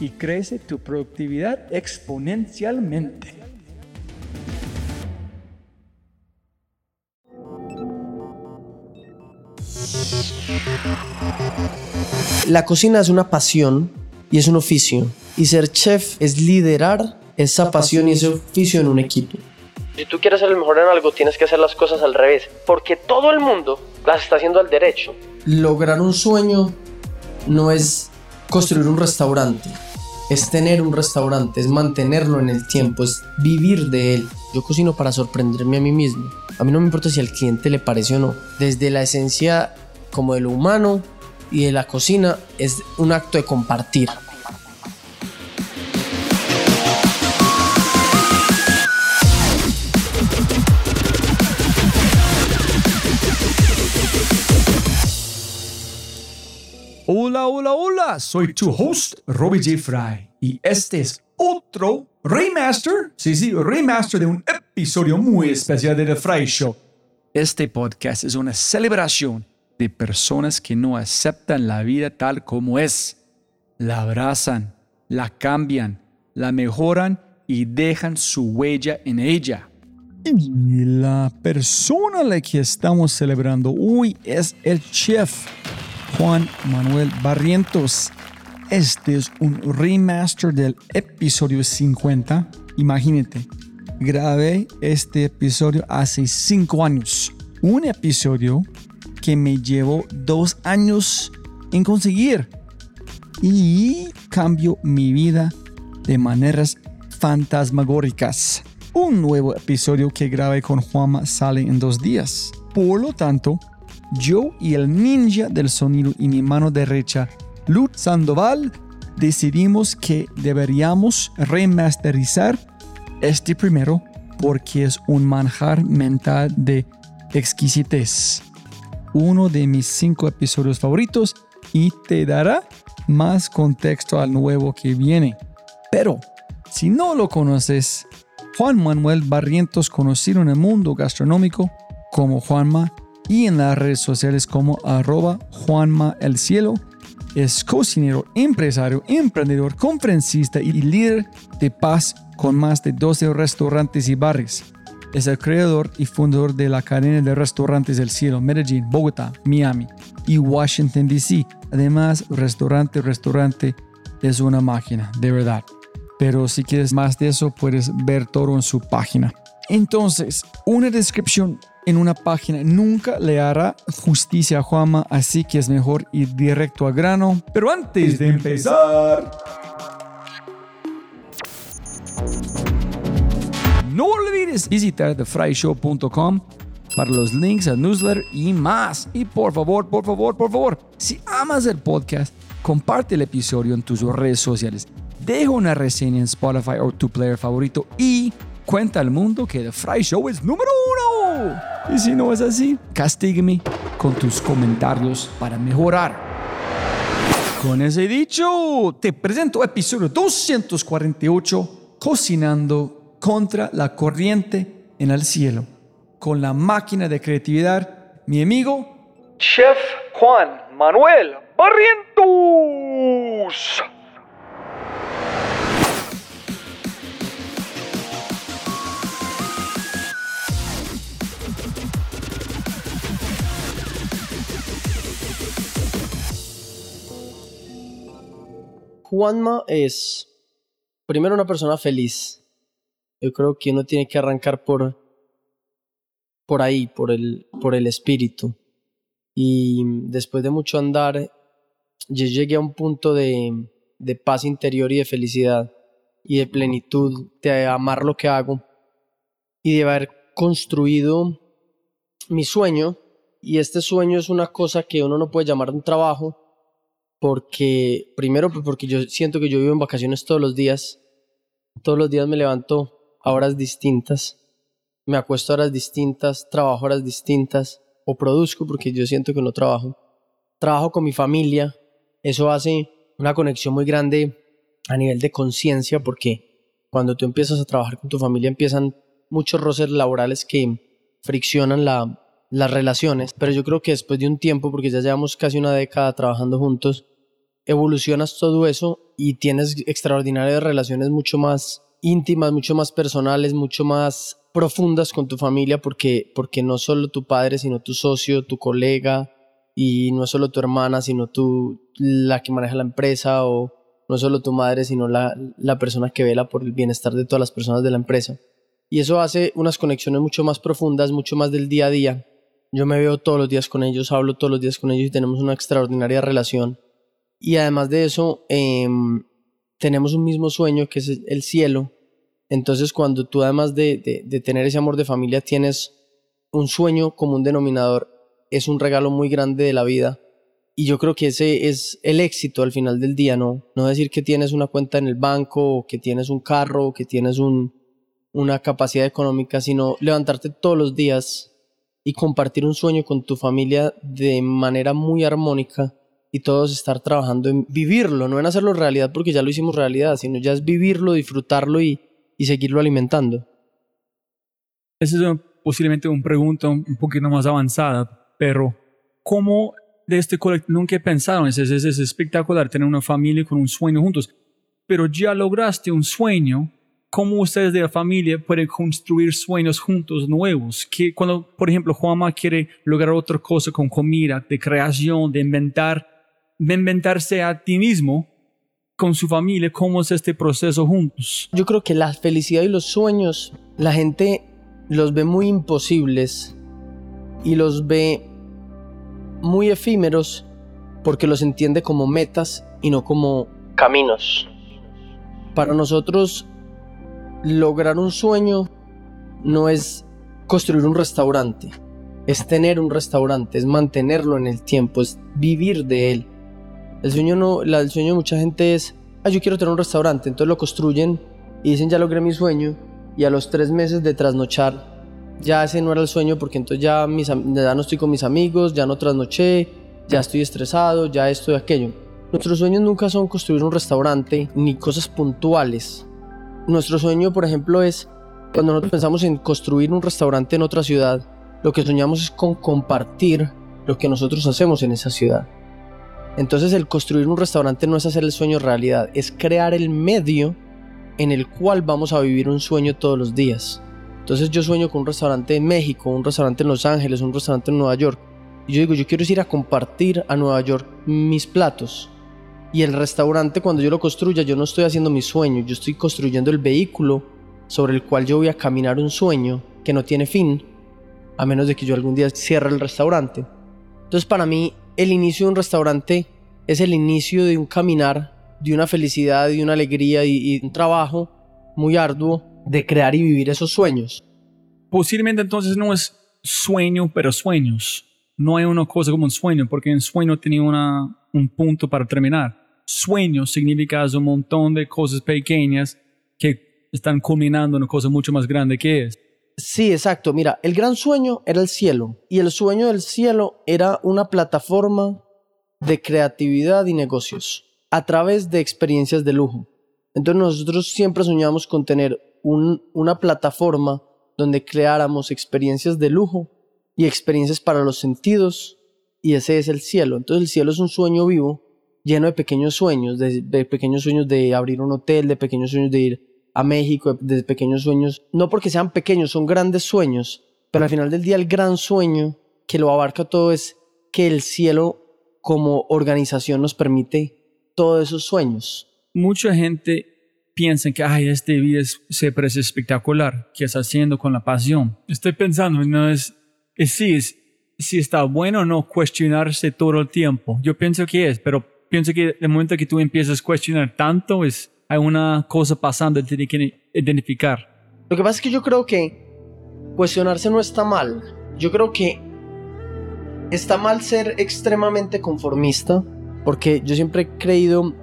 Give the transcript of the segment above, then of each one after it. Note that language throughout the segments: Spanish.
y crece tu productividad exponencialmente. La cocina es una pasión y es un oficio. Y ser chef es liderar esa pasión y ese oficio en un equipo. Si tú quieres ser el mejor en algo, tienes que hacer las cosas al revés, porque todo el mundo las está haciendo al derecho. Lograr un sueño no es construir un restaurante, es tener un restaurante, es mantenerlo en el tiempo, es vivir de él. Yo cocino para sorprenderme a mí mismo. A mí no me importa si al cliente le parece o no. Desde la esencia como de lo humano y de la cocina es un acto de compartir. Hola, hola, hola, soy tu host, Robbie J. Fry, y este es otro remaster, sí, sí, remaster de un episodio muy especial de The Fry Show. Este podcast es una celebración de personas que no aceptan la vida tal como es, la abrazan, la cambian, la mejoran y dejan su huella en ella. Y la persona a la que estamos celebrando hoy es el chef Juan Manuel Barrientos. Este es un remaster del episodio 50. Imagínate, grabé este episodio hace 5 años. Un episodio que me llevó dos años en conseguir y cambió mi vida de maneras fantasmagóricas. Un nuevo episodio que grabé con Juanma sale en dos días. Por lo tanto, yo y el ninja del sonido y mi mano derecha, Lutz Sandoval, decidimos que deberíamos remasterizar este primero porque es un manjar mental de exquisitez. Uno de mis cinco episodios favoritos y te dará más contexto al nuevo que viene. Pero, si no lo conoces, Juan Manuel Barrientos, conocido en el mundo gastronómico como Juanma, y en las redes sociales como arroba Juanma el Cielo. Es cocinero, empresario, emprendedor, conferencista y líder de paz con más de 12 restaurantes y bares. Es el creador y fundador de la cadena de restaurantes del cielo, Medellín, Bogotá, Miami y Washington, D.C. Además, restaurante, restaurante es una máquina, de verdad. Pero si quieres más de eso, puedes ver todo en su página. Entonces, una descripción en una página nunca le hará justicia a Juama, así que es mejor ir directo al grano. Pero antes de empezar... No olvides visitar thefryshow.com para los links al newsletter y más. Y por favor, por favor, por favor, si amas el podcast, comparte el episodio en tus redes sociales. Deja una reseña en Spotify o tu player favorito y cuenta al mundo que The Fry Show es número uno. Y si no es así, castígueme con tus comentarios para mejorar. Con ese dicho, te presento episodio 248, Cocinando contra la corriente en el cielo, con la máquina de creatividad, mi amigo Chef Juan Manuel Barrientos. Juanma es primero una persona feliz. Yo creo que uno tiene que arrancar por, por ahí, por el, por el espíritu. Y después de mucho andar, yo llegué a un punto de, de paz interior y de felicidad y de plenitud, de amar lo que hago y de haber construido mi sueño. Y este sueño es una cosa que uno no puede llamar un trabajo, porque primero pues, porque yo siento que yo vivo en vacaciones todos los días. Todos los días me levanto a horas distintas, me acuesto a horas distintas, trabajo a horas distintas o produzco porque yo siento que no trabajo. Trabajo con mi familia, eso hace una conexión muy grande a nivel de conciencia porque cuando tú empiezas a trabajar con tu familia empiezan muchos roces laborales que friccionan la, las relaciones, pero yo creo que después de un tiempo, porque ya llevamos casi una década trabajando juntos, evolucionas todo eso y tienes extraordinarias relaciones mucho más íntimas, mucho más personales, mucho más profundas con tu familia, porque, porque no solo tu padre, sino tu socio, tu colega, y no solo tu hermana, sino tú la que maneja la empresa, o no solo tu madre, sino la, la persona que vela por el bienestar de todas las personas de la empresa. Y eso hace unas conexiones mucho más profundas, mucho más del día a día, yo me veo todos los días con ellos, hablo todos los días con ellos y tenemos una extraordinaria relación. Y además de eso, em, tenemos un mismo sueño que es el cielo. Entonces cuando tú además de, de, tener ese amor de familia tienes un sueño como un denominador, es un regalo muy grande de la vida. Y yo creo que ese es el éxito al final del día, ¿no? No decir que tienes una cuenta en el banco, que tienes un carro, o que tienes un, una capacidad económica, sino levantarte todos los días y compartir un sueño con tu familia de manera muy armónica y todos estar trabajando en vivirlo, no en hacerlo realidad porque ya lo hicimos realidad, sino ya es vivirlo, disfrutarlo y, y seguirlo alimentando. Esa es posiblemente una pregunta un poquito más avanzada, pero ¿cómo de este colectivo nunca pensaron? Es, es, es espectacular tener una familia con un sueño juntos, pero ya lograste un sueño cómo ustedes de la familia pueden construir sueños juntos nuevos. Que cuando, por ejemplo, Juanma quiere lograr otra cosa con comida, de creación, de inventar, de inventarse a ti mismo con su familia, ¿cómo es este proceso juntos? Yo creo que la felicidad y los sueños, la gente los ve muy imposibles y los ve muy efímeros porque los entiende como metas y no como caminos. Para nosotros lograr un sueño no es construir un restaurante, es tener un restaurante, es mantenerlo en el tiempo, es vivir de él. El sueño, no, el sueño de mucha gente es, ah, yo quiero tener un restaurante, entonces lo construyen y dicen, ya logré mi sueño, y a los tres meses de trasnochar, ya ese no era el sueño porque entonces ya, mis, ya no estoy con mis amigos, ya no trasnoché, ya estoy estresado, ya esto y aquello. Nuestros sueños nunca son construir un restaurante ni cosas puntuales. Nuestro sueño, por ejemplo, es cuando nosotros pensamos en construir un restaurante en otra ciudad, lo que soñamos es con compartir lo que nosotros hacemos en esa ciudad. Entonces el construir un restaurante no es hacer el sueño realidad, es crear el medio en el cual vamos a vivir un sueño todos los días. Entonces yo sueño con un restaurante en México, un restaurante en Los Ángeles, un restaurante en Nueva York. Y yo digo, yo quiero ir a compartir a Nueva York mis platos. Y el restaurante cuando yo lo construya, yo no estoy haciendo mi sueño, yo estoy construyendo el vehículo sobre el cual yo voy a caminar un sueño que no tiene fin, a menos de que yo algún día cierre el restaurante. Entonces para mí el inicio de un restaurante es el inicio de un caminar, de una felicidad, de una alegría y, un trabajo muy arduo de crear y vivir esos sueños. Posiblemente entonces no es sueño, pero sueños. No hay una cosa como un sueño, porque un sueño tiene una, un punto para terminar. Sueño significa un montón de cosas pequeñas que están culminando en una cosa mucho más grande que es. Sí, exacto. Mira, el gran sueño era el cielo y el sueño del cielo era una plataforma de creatividad y negocios a través de experiencias de lujo. Entonces nosotros siempre soñamos con tener una plataforma donde creáramos experiencias de lujo y experiencias para los sentidos y ese es el cielo. Entonces el cielo es un sueño vivo lleno de pequeños sueños, de, de pequeños sueños de abrir un hotel, de pequeños sueños de ir a México, de pequeños sueños, no porque sean pequeños, son grandes sueños, pero al final del día el gran sueño que lo abarca todo es que el cielo como organización nos permite todos esos sueños. Mucha gente piensa que, ay, este vida se parece espectacular, ¿qué está haciendo con la pasión? Estoy pensando, no es, es sí, es, si está bueno o no cuestionarse todo el tiempo. Yo pienso que es, pero pienso que el momento que tú empiezas a cuestionar tanto es hay una cosa pasando que tiene que identificar. Lo que pasa es que yo creo que cuestionarse no está mal. Yo creo que está mal ser extremadamente conformista, porque yo siempre he creído,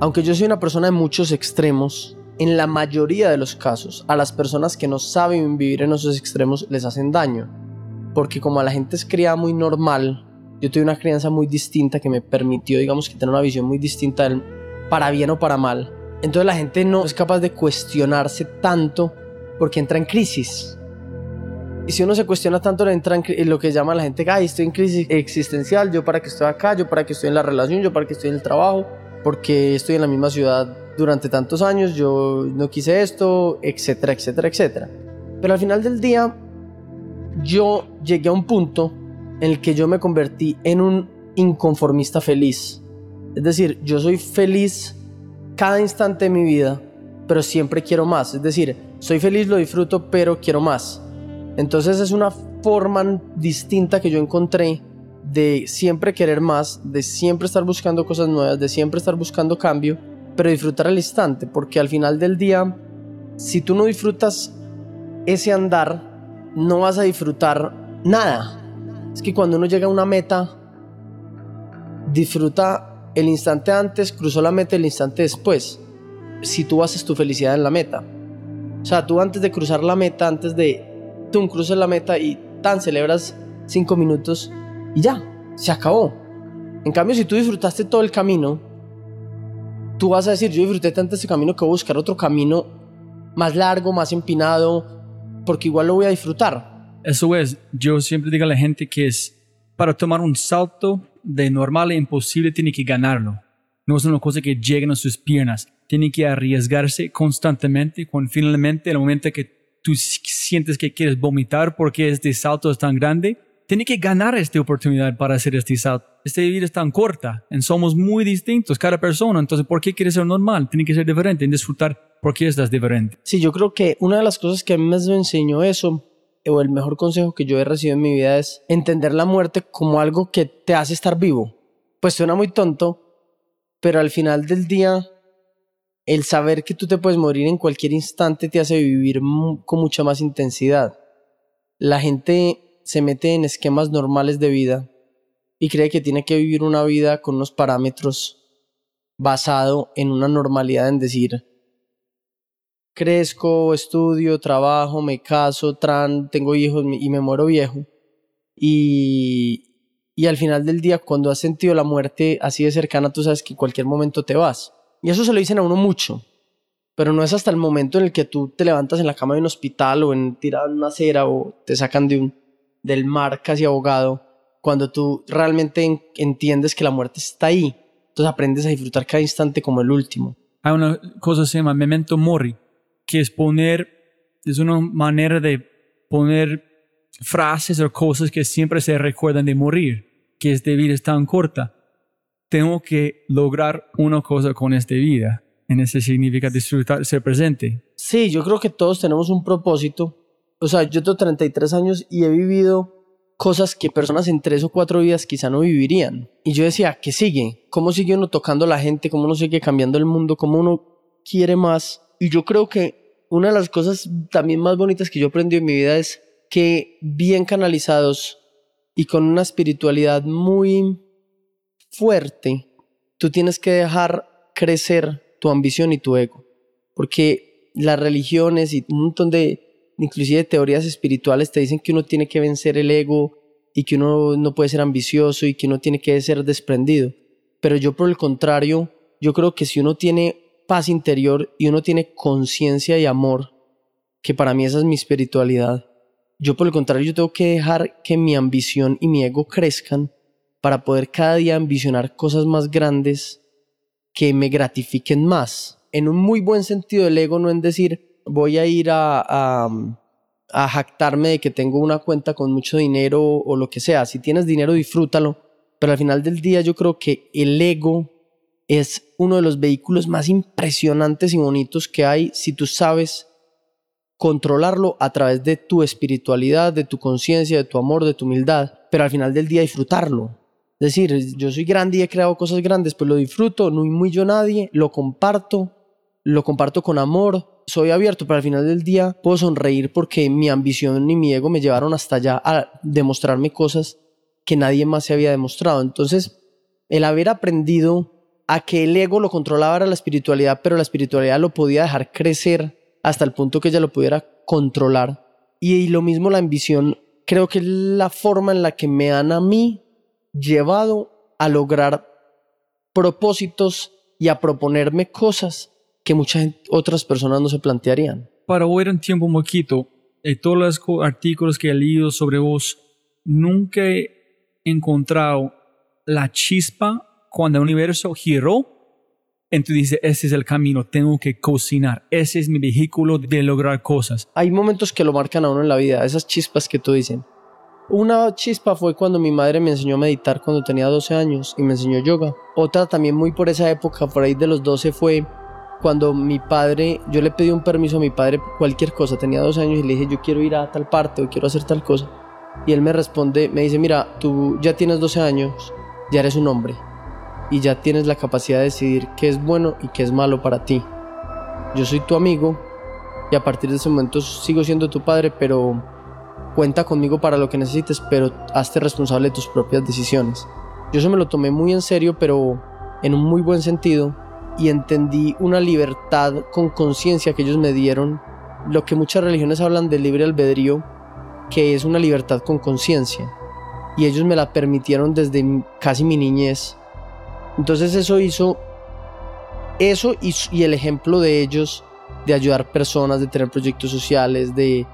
aunque yo soy una persona de muchos extremos, en la mayoría de los casos, a las personas que no saben vivir en esos extremos les hacen daño. Porque como a la gente es criada muy normal, yo tuve una crianza muy distinta que me permitió, digamos, que tener una visión muy distinta para bien o para mal. Entonces la gente no es capaz de cuestionarse tanto porque entra en crisis. Y si uno se cuestiona tanto, entra en lo que llama la gente, ay, estoy en crisis existencial, yo para que estoy acá, yo para que estoy en la relación, yo para que estoy en el trabajo, porque estoy en la misma ciudad durante tantos años, yo no quise esto, etcétera, etcétera, etcétera. Pero al final del día, yo llegué a un punto en el que yo me convertí en un inconformista feliz. Es decir, yo soy feliz cada instante de mi vida, pero siempre quiero más. Es decir, soy feliz, lo disfruto, pero quiero más. Entonces es una forma distinta que yo encontré de siempre querer más, de siempre estar buscando cosas nuevas, de siempre estar buscando cambio, pero disfrutar al instante, porque al final del día, si tú no disfrutas ese andar, no vas a disfrutar nada. Es que cuando uno llega a una meta, disfruta el instante antes cruzó la meta el instante después. Si tú haces tu felicidad en la meta. O sea, tú antes de cruzar la meta, antes de tú cruzas la meta y tan celebras cinco minutos y ya, se acabó. En cambio, si tú disfrutaste todo el camino, tú vas a decir, yo disfruté tanto este camino que voy a buscar otro camino más largo, más empinado, porque igual lo voy a disfrutar. Eso es, yo siempre digo a la gente que es para tomar un salto de normal e imposible tiene que ganarlo. No es una cosa que llegue a sus piernas. Tiene que arriesgarse constantemente cuando finalmente el momento que tú sientes que quieres vomitar porque este salto es tan grande, tiene que ganar esta oportunidad para hacer este salto. Esta vida es tan corta, y somos muy distintos cada persona, entonces ¿por qué quieres ser normal? Tiene que ser diferente, en disfrutar por qué estás diferente. Sí, yo creo que una de las cosas que mí me enseñó eso o el mejor consejo que yo he recibido en mi vida es entender la muerte como algo que te hace estar vivo. Pues suena muy tonto, pero al final del día, el saber que tú te puedes morir en cualquier instante te hace vivir con mucha más intensidad. La gente se mete en esquemas normales de vida y cree que tiene que vivir una vida con unos parámetros basado en una normalidad en decir, crezco, estudio, trabajo, me caso, tran, tengo hijos y me muero viejo. Y, y al final del día, cuando has sentido la muerte así de cercana, tú sabes que en cualquier momento te vas. Y eso se lo dicen a uno mucho, pero no es hasta el momento en el que tú te levantas en la cama de un hospital o en tirado en una acera o te sacan de un, del mar casi ahogado, cuando tú realmente entiendes que la muerte está ahí. Entonces aprendes a disfrutar cada instante como el último. Hay una cosa que se llama memento mori, que es poner, es una manera de poner frases o cosas que siempre se recuerdan de morir, que esta vida es tan corta. Tengo que lograr una cosa con esta vida. En ese significa disfrutar, ser presente. Sí, yo creo que todos tenemos un propósito. O sea, yo tengo 33 años y he vivido cosas que personas en tres o cuatro vidas quizá no vivirían. Y yo decía, ¿qué sigue? ¿Cómo sigue uno tocando a la gente? ¿Cómo uno sigue cambiando el mundo? ¿Cómo uno quiere más? Y yo creo que una de las cosas también más bonitas que yo aprendí en mi vida es que bien canalizados y con una espiritualidad muy fuerte, tú tienes que dejar crecer tu ambición y tu ego. Porque las religiones y un montón de, inclusive teorías espirituales te dicen que uno tiene que vencer el ego y que uno no puede ser ambicioso y que uno tiene que ser desprendido. Pero yo por el contrario, yo creo que si uno tiene paz interior y uno tiene conciencia y amor, que para mí esa es mi espiritualidad, yo por el contrario, yo tengo que dejar que mi ambición y mi ego crezcan para poder cada día ambicionar cosas más grandes que me gratifiquen más. En un muy buen sentido del ego, no en decir voy a ir a, a, a jactarme de que tengo una cuenta con mucho dinero o lo que sea. Si tienes dinero, disfrútalo. Pero al final del día yo creo que el ego es uno de los vehículos más impresionantes y bonitos que hay si tú sabes controlarlo a través de tu espiritualidad, de tu conciencia, de tu amor, de tu humildad, pero al final del día disfrutarlo. Es decir, yo soy grande y he creado cosas grandes, pues lo disfruto, no muy yo nadie, lo comparto, lo comparto con amor, soy abierto, pero al final del día puedo sonreír porque mi ambición y mi ego me llevaron hasta allá a demostrarme cosas que nadie más se había demostrado. Entonces, el haber aprendido a que el ego lo controlaba era la espiritualidad, pero la espiritualidad lo podía dejar crecer hasta el punto que ella lo pudiera controlar. Y, lo mismo la ambición, creo que es la forma en la que me han a mí llevado a lograr propósitos y a proponerme cosas que muchas otras personas no se plantearían. Para hoy un tiempo un poquito, de todos los artículos que he leído sobre vos, nunca he encontrado la chispa cuando el universo giró entonces dice, ese es el camino, tengo que cocinar, ese es mi vehículo de lograr cosas. Hay momentos que lo marcan a uno en la vida, esas chispas que tú dicen. Una chispa fue cuando mi madre me enseñó a meditar cuando tenía 12 años y me enseñó yoga. Otra también muy por esa época, por ahí de los 12, fue cuando mi padre, yo le pedí un permiso a mi padre cualquier cosa, tenía 12 años y le dije yo quiero ir a tal parte o quiero hacer tal cosa. Y él me responde, me dice, mira, tú ya tienes 12 años, ya eres un hombre y ya tienes la capacidad de decidir qué es bueno y qué es malo para ti. Yo soy tu amigo y a partir de ese momento sigo siendo tu padre, pero cuenta conmigo para lo que necesites, pero hazte responsable de tus propias decisiones. Yo eso me lo tomé muy en serio, pero en un muy buen sentido y entendí una libertad con conciencia que ellos me dieron, lo que muchas religiones hablan de libre albedrío, que es una libertad con conciencia. Y ellos me la permitieron desde casi mi niñez entonces eso hizo, eso y, el ejemplo de ellos, de ayudar personas, de tener proyectos sociales, de,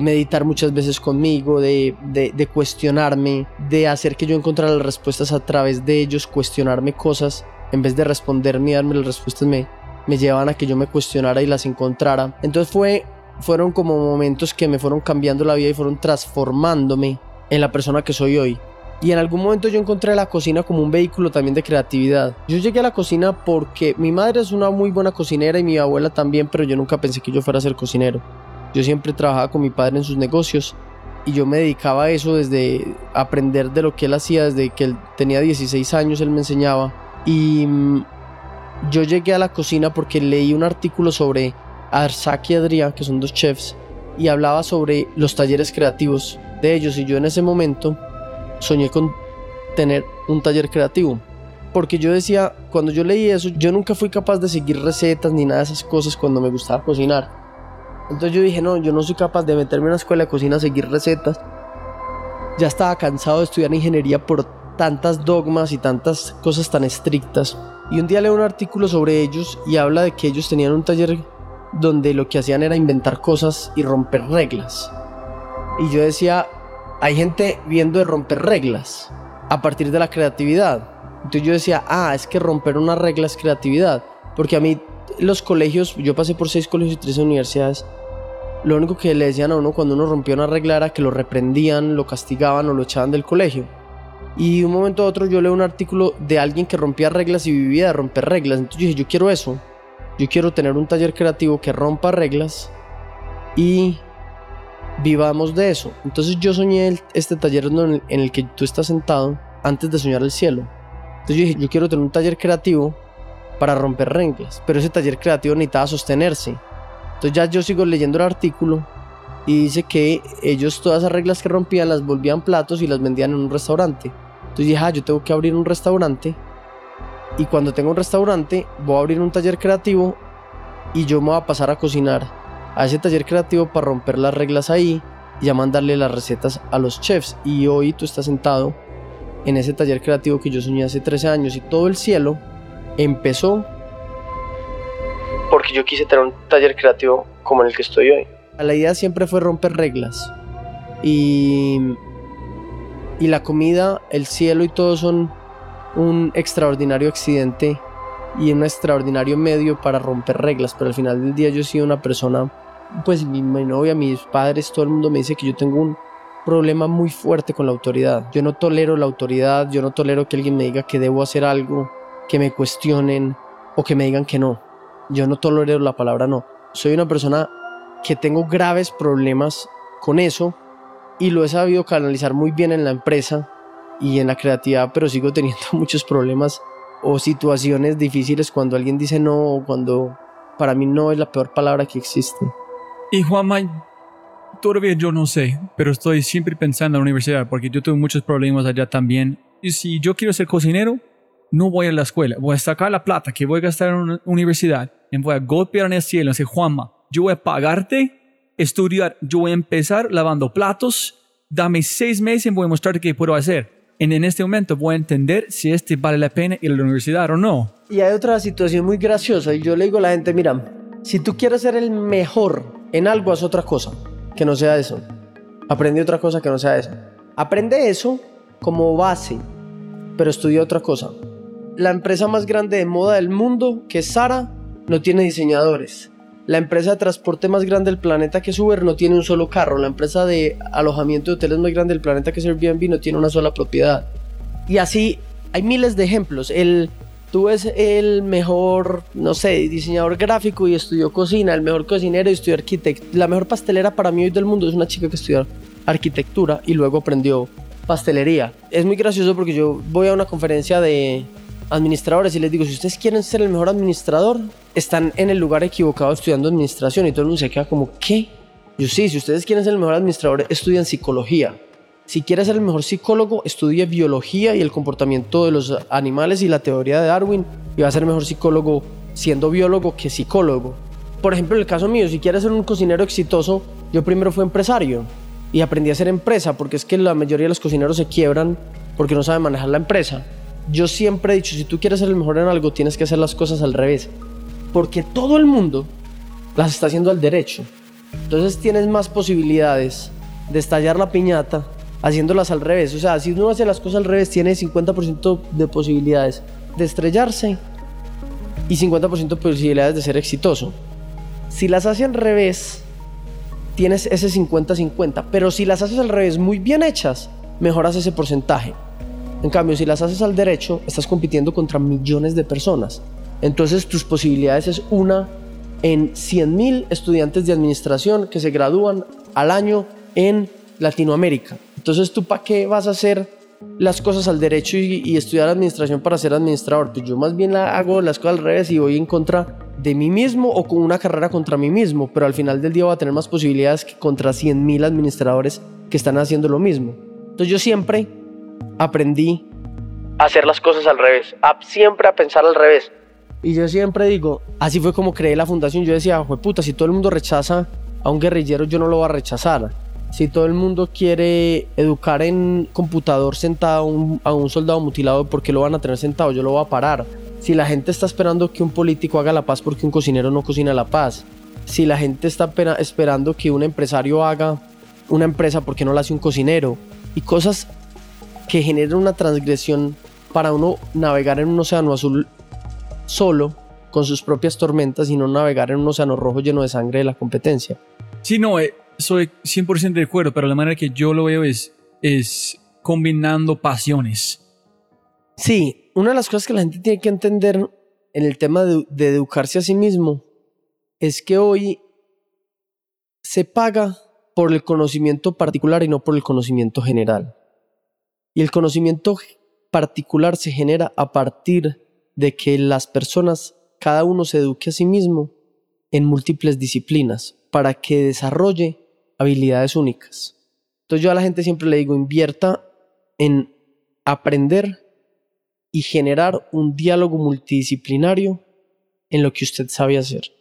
meditar muchas veces conmigo, de, cuestionarme, de hacer que yo encontrara las respuestas a través de ellos, cuestionarme cosas, en vez de responderme y darme las respuestas, me, me llevaban a que yo me cuestionara y las encontrara. Entonces fue, fueron como momentos que me fueron cambiando la vida y fueron transformándome en la persona que soy hoy. Y en algún momento yo encontré la cocina como un vehículo también de creatividad. Yo llegué a la cocina porque mi madre es una muy buena cocinera y mi abuela también, pero yo nunca pensé que yo fuera a ser cocinero. Yo siempre trabajaba con mi padre en sus negocios y yo me dedicaba a eso desde aprender de lo que él hacía, desde que él tenía 16 años él me enseñaba. Y mm, yo llegué a la cocina porque leí un artículo sobre Arsaki y Adrián, que son dos chefs, y hablaba sobre los talleres creativos de ellos y yo en ese momento soñé con tener un taller creativo. Porque yo decía, cuando yo leí eso, yo nunca fui capaz de seguir recetas ni nada de esas cosas cuando me gustaba cocinar. Entonces yo dije, no, yo no soy capaz de meterme en una escuela de cocina a seguir recetas. Ya estaba cansado de estudiar ingeniería por tantas dogmas y tantas cosas tan estrictas. Y un día leo un artículo sobre ellos y habla de que ellos tenían un taller donde lo que hacían era inventar cosas y romper reglas. Y yo decía, hay gente viendo de romper reglas a partir de la creatividad. Entonces yo decía, ah, es que romper una regla es creatividad. Porque a mí los colegios, yo pasé por seis colegios y tres universidades, lo único que le decían a uno cuando uno rompía una regla era que lo reprendían, lo castigaban o lo echaban del colegio. Y de un momento a otro yo leo un artículo de alguien que rompía reglas y vivía de romper reglas. Entonces yo dije, yo quiero eso. Yo quiero tener un taller creativo que rompa reglas y vivamos de eso. Entonces yo soñé este taller en el, que tú estás sentado antes de soñar el cielo. Entonces yo dije, yo quiero tener un taller creativo para romper reglas, pero ese taller creativo necesitaba sostenerse. Entonces ya yo sigo leyendo el artículo y dice que ellos todas esas reglas que rompían las volvían platos y las vendían en un restaurante. Entonces dije, ah, yo tengo que abrir un restaurante y cuando tengo un restaurante voy a abrir un taller creativo y yo me voy a pasar a cocinar a ese taller creativo para romper las reglas ahí y a mandarle las recetas a los chefs. Y hoy tú estás sentado en ese taller creativo que yo soñé hace 13 años y todo el cielo empezó porque yo quise tener un taller creativo como en el que estoy hoy. La idea siempre fue romper reglas y, y la comida, el cielo y todo son un extraordinario accidente y un extraordinario medio para romper reglas, pero al final del día yo he sido una persona, pues mi, mi novia, mis padres, todo el mundo me dice que yo tengo un problema muy fuerte con la autoridad. Yo no tolero la autoridad, yo no tolero que alguien me diga que debo hacer algo, que me cuestionen o que me digan que no. Yo no tolero la palabra no. Soy una persona que tengo graves problemas con eso y lo he sabido canalizar muy bien en la empresa y en la creatividad, pero sigo teniendo muchos problemas o situaciones difíciles cuando alguien dice no o cuando para mí no es la peor palabra que existe. Y Juanma, todavía yo no sé, pero estoy siempre pensando en la universidad porque yo tuve muchos problemas allá también. Y si yo quiero ser cocinero, no voy a la escuela, voy a sacar la plata que voy a gastar en una universidad y voy a golpear en el cielo y decir, Juanma, yo voy a pagarte, estudiar, yo voy a empezar lavando platos, dame seis meses y voy a mostrarte qué puedo hacer. En este momento voy a entender si este vale la pena ir a la universidad o no. Y hay otra situación muy graciosa y yo le digo a la gente, mira, si tú quieres ser el mejor en algo, haz otra cosa que no sea eso. Aprende otra cosa que no sea eso. Aprende eso como base, pero estudia otra cosa. La empresa más grande de moda del mundo, que es Sara, no tiene diseñadores. La empresa de transporte más grande del planeta que es Uber no tiene un solo carro. La empresa de alojamiento de hoteles más grande del planeta que es Airbnb no tiene una sola propiedad. Y así hay miles de ejemplos. El, tú ves el mejor, no sé, diseñador gráfico y estudió cocina, el mejor cocinero y estudió arquitecto. La mejor pastelera para mí hoy del mundo es una chica que estudió arquitectura y luego aprendió pastelería. Es muy gracioso porque yo voy a una conferencia de administradores y les digo, si ustedes quieren ser el mejor administrador, están en el lugar equivocado estudiando administración y todo el mundo se queda como, ¿qué? Yo sí, si ustedes quieren ser el mejor administrador, estudian psicología. Si quieres ser el mejor psicólogo, estudie biología y el comportamiento de los animales y la teoría de Darwin y va a ser mejor psicólogo siendo biólogo que psicólogo. Por ejemplo, en el caso mío, si quieres ser un cocinero exitoso, yo primero fui empresario y aprendí a ser empresa porque es que la mayoría de los cocineros se quiebran porque no saben manejar la empresa. Yo siempre he dicho, si tú quieres ser el mejor en algo, tienes que hacer las cosas al revés. Porque todo el mundo las está haciendo al derecho. Entonces tienes más posibilidades de estallar la piñata haciéndolas al revés. O sea, si uno hace las cosas al revés, tiene 50% de posibilidades de estrellarse y 50% de posibilidades de ser exitoso. Si las hace al revés, tienes ese 50-50. Pero si las haces al revés muy bien hechas, mejoras ese porcentaje. En cambio, si las haces al derecho, estás compitiendo contra millones de personas. Entonces tus posibilidades es una en 100.000 estudiantes de administración que se gradúan al año en Latinoamérica. Entonces, ¿tú para qué vas a hacer las cosas al derecho y, estudiar administración para ser administrador? Pues yo más bien la hago las cosas al revés y voy en contra de mí mismo o con una carrera contra mí mismo, pero al final del día voy a tener más posibilidades que contra 100.000 administradores que están haciendo lo mismo. Entonces yo siempre aprendí a hacer las cosas al revés, a, siempre a pensar al revés. Y yo siempre digo, así fue como creé la fundación, yo decía, puta, si todo el mundo rechaza a un guerrillero, yo no lo voy a rechazar si todo el mundo quiere educar en computador sentado a un, soldado mutilado, ¿por qué lo van a tener sentado? Yo lo voy a parar. Si la gente está esperando que un político haga la paz porque un cocinero no cocina la paz. Si la gente está esperando que un empresario haga una empresa porque no la hace un cocinero. Y cosas que generan una transgresión para uno navegar en un océano azul solo, con sus propias tormentas, y no navegar en un océano rojo lleno de sangre de la competencia. Sí, no, eh, soy 100% de acuerdo, pero la manera que yo lo veo es, es combinando pasiones. Sí, una de las cosas que la gente tiene que entender en el tema de, de educarse a sí mismo es que hoy se paga por el conocimiento particular y no por el conocimiento general. Y el conocimiento particular se genera a partir de que las personas, cada uno se eduque a sí mismo en múltiples disciplinas para que desarrolle habilidades únicas. Entonces yo a la gente siempre le digo, invierta en aprender y generar un diálogo multidisciplinario en lo que usted sabe hacer.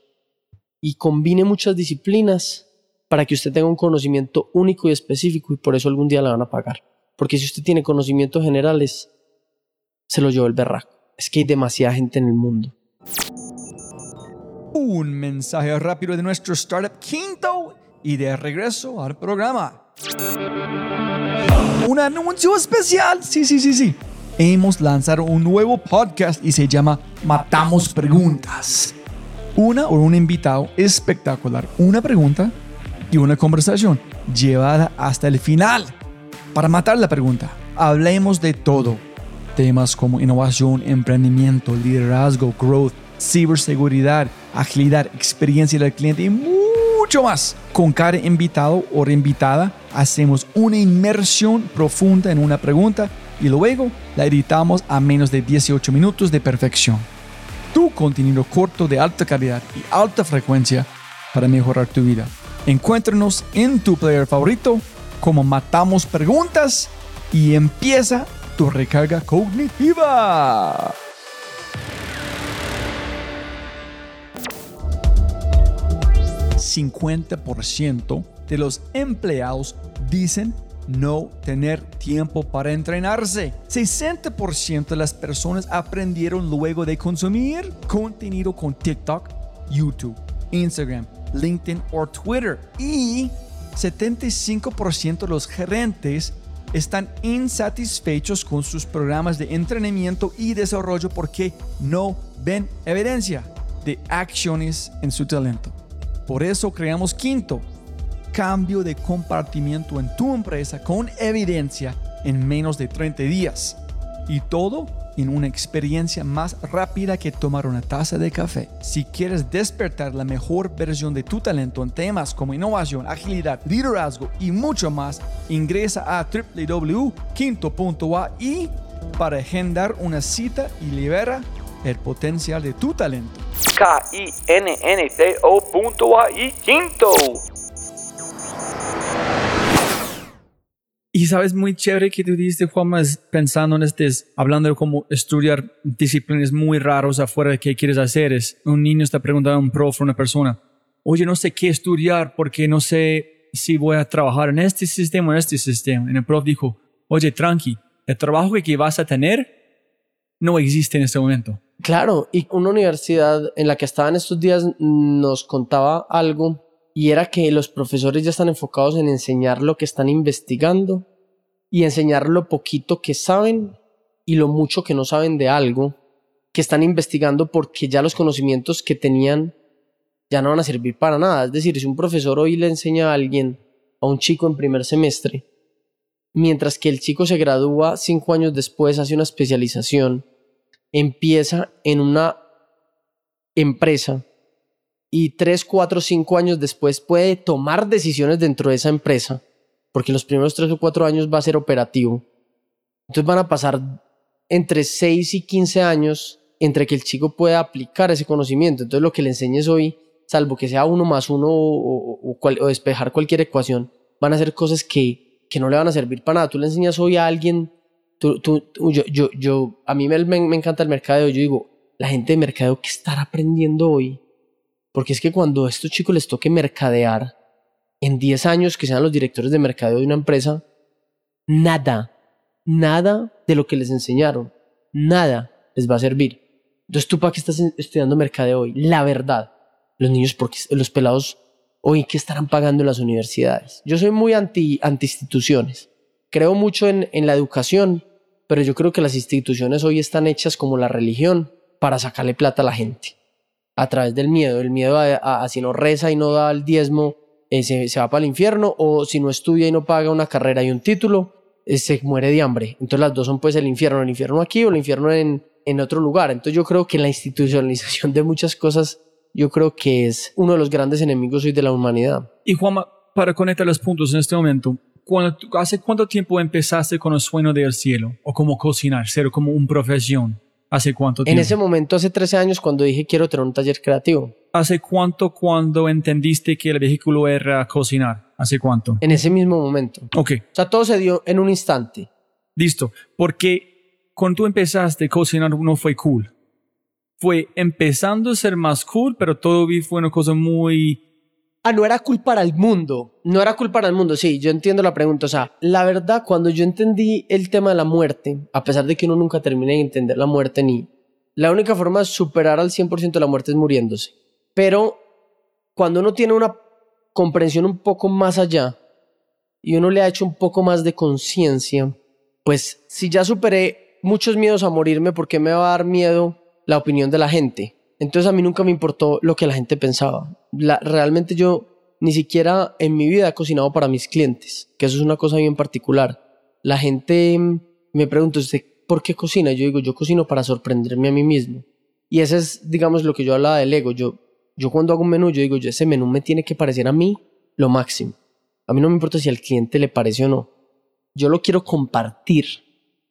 Y combine muchas disciplinas para que usted tenga un conocimiento único y específico y por eso algún día le van a pagar. Porque si usted tiene conocimientos generales, se lo lleva el berraco. Es que hay demasiada gente en el mundo. Un mensaje rápido de nuestro startup quinto y de regreso al programa. Un anuncio especial. Sí, sí, sí, sí. Hemos lanzado un nuevo podcast y se llama Matamos Preguntas. Una o un invitado espectacular. Una pregunta y una conversación llevada hasta el final. Para matar la pregunta, hablemos de todo. Temas como innovación, emprendimiento, liderazgo, growth, ciberseguridad, agilidad, experiencia del cliente y mucho más. Con cada invitado o reinvitada hacemos una inmersión profunda en una pregunta y luego la editamos a menos de 18 minutos de perfección. Tu contenido corto de alta calidad y alta frecuencia para mejorar tu vida. Encuéntranos en tu player favorito como Matamos Preguntas y empieza tu recarga cognitiva. ¿50% de los empleados dicen no tener tiempo para entrenarse. 60% de las personas aprendieron luego de consumir contenido con TikTok, YouTube, Instagram, LinkedIn o Twitter. Y 75% de los gerentes están insatisfechos con sus programas de entrenamiento y desarrollo porque no ven evidencia de acciones en su talento. Por eso creamos Quinto, cambio de compartimiento en tu empresa con evidencia en menos de 30 días. Y todo en una experiencia más rápida que tomar una taza de café. Si quieres despertar la mejor versión de tu talento en temas como innovación, agilidad, liderazgo y mucho más, ingresa a www.quinto.ai para agendar una cita y libera el potencial de tu talento. K-I-N-N-T-O.ai Quinto. Y sabes, muy chévere que tú dijiste, Juan, pensando en este, hablando de cómo estudiar disciplinas muy raros afuera de qué quieres hacer. Es un niño está preguntando a un profe, una persona, oye, no sé qué estudiar porque no sé si voy a trabajar en este sistema o en este sistema. Y el profe dijo, oye, tranqui, el trabajo que vas a tener no existe en este momento. Claro, y una universidad en la que estaba en estos días nos contaba algo y era que los profesores ya están enfocados en enseñar lo que están investigando y enseñar lo poquito que saben y lo mucho que no saben de algo que están investigando porque ya los conocimientos que tenían ya no van a servir para nada. Es decir, si un profesor hoy le enseña a alguien, a un chico en primer semestre, mientras que el chico se gradúa cinco años después, hace una especialización, empieza en una empresa y tres, cuatro, cinco años después puede tomar decisiones dentro de esa empresa, porque los primeros tres o cuatro años va a ser operativo. Entonces van a pasar entre 6 y 15 años entre que el chico pueda aplicar ese conocimiento. Entonces lo que le enseñes hoy, salvo que sea uno más uno o, o, despejar cualquier ecuación, van a ser cosas que, que, no le van a servir para nada. Tú le enseñas hoy a alguien, tú, tú, yo, yo, yo, a mí me, me, me encanta el mercado, yo digo, la gente de mercado que estará aprendiendo hoy porque es que cuando a estos chicos les toque mercadear, en 10 años que sean los directores de mercadeo de una empresa, nada, nada de lo que les enseñaron, nada les va a servir. Entonces, ¿tú para qué estás estudiando mercadeo hoy? La verdad, los niños, porque los pelados hoy, ¿qué estarán pagando en las universidades? Yo soy muy anti, instituciones. Creo mucho en la educación, pero yo creo que las instituciones hoy están hechas como la religión para sacarle plata a la gente a través del miedo. El miedo a, si no reza y no da el diezmo, eh, se, va para el infierno, o si no estudia y no paga una carrera y un título, eh, se muere de hambre. Entonces las dos son pues el infierno, el infierno aquí o el infierno en, en otro lugar. Entonces yo creo que la institucionalización de muchas cosas, yo creo que es uno de los grandes enemigos hoy de la humanidad. Y Juanma, para conectar los puntos en este momento, ¿hace cuánto tiempo empezaste con el sueño del cielo? ¿O como cocinar, ser como una profesión? ¿Hace cuánto En tiempo? ese momento, hace 13 años, cuando dije quiero tener un taller creativo. ¿Hace cuánto cuando entendiste que el vehículo era cocinar? ¿Hace cuánto? En ese mismo momento. Ok, O sea, todo se dio en un instante. listo. Porque cuando tú empezaste a cocinar no fue cool. Fue empezando a ser más cool, pero todavía fue una cosa muy... Ah, no era cool para el mundo. No era cool para el mundo, sí, yo entiendo la pregunta. O sea, la verdad, cuando yo entendí el tema de la muerte, a pesar de que uno nunca termina de entender la muerte ni... La única forma de superar al 100% la muerte es muriéndose. Pero cuando uno tiene una comprensión un poco más allá y uno le ha hecho un poco más de conciencia, pues si ya superé muchos miedos a morirme, ¿por qué me va a dar miedo la opinión de la gente? Entonces a mí nunca me importó lo que la gente pensaba. Realmente yo ni siquiera en mi vida he cocinado para mis clientes, que eso es una cosa bien particular. La gente me pregunta, ¿usted por qué cocina? Yo digo, yo cocino para sorprenderme a mí mismo. Y ese es, digamos, lo que yo hablaba del ego. Yo, yo cuando hago un menú, yo digo, yo ese menú me tiene que parecer a mí lo máximo. A mí no me importa si al cliente le parece o no. Yo lo quiero compartir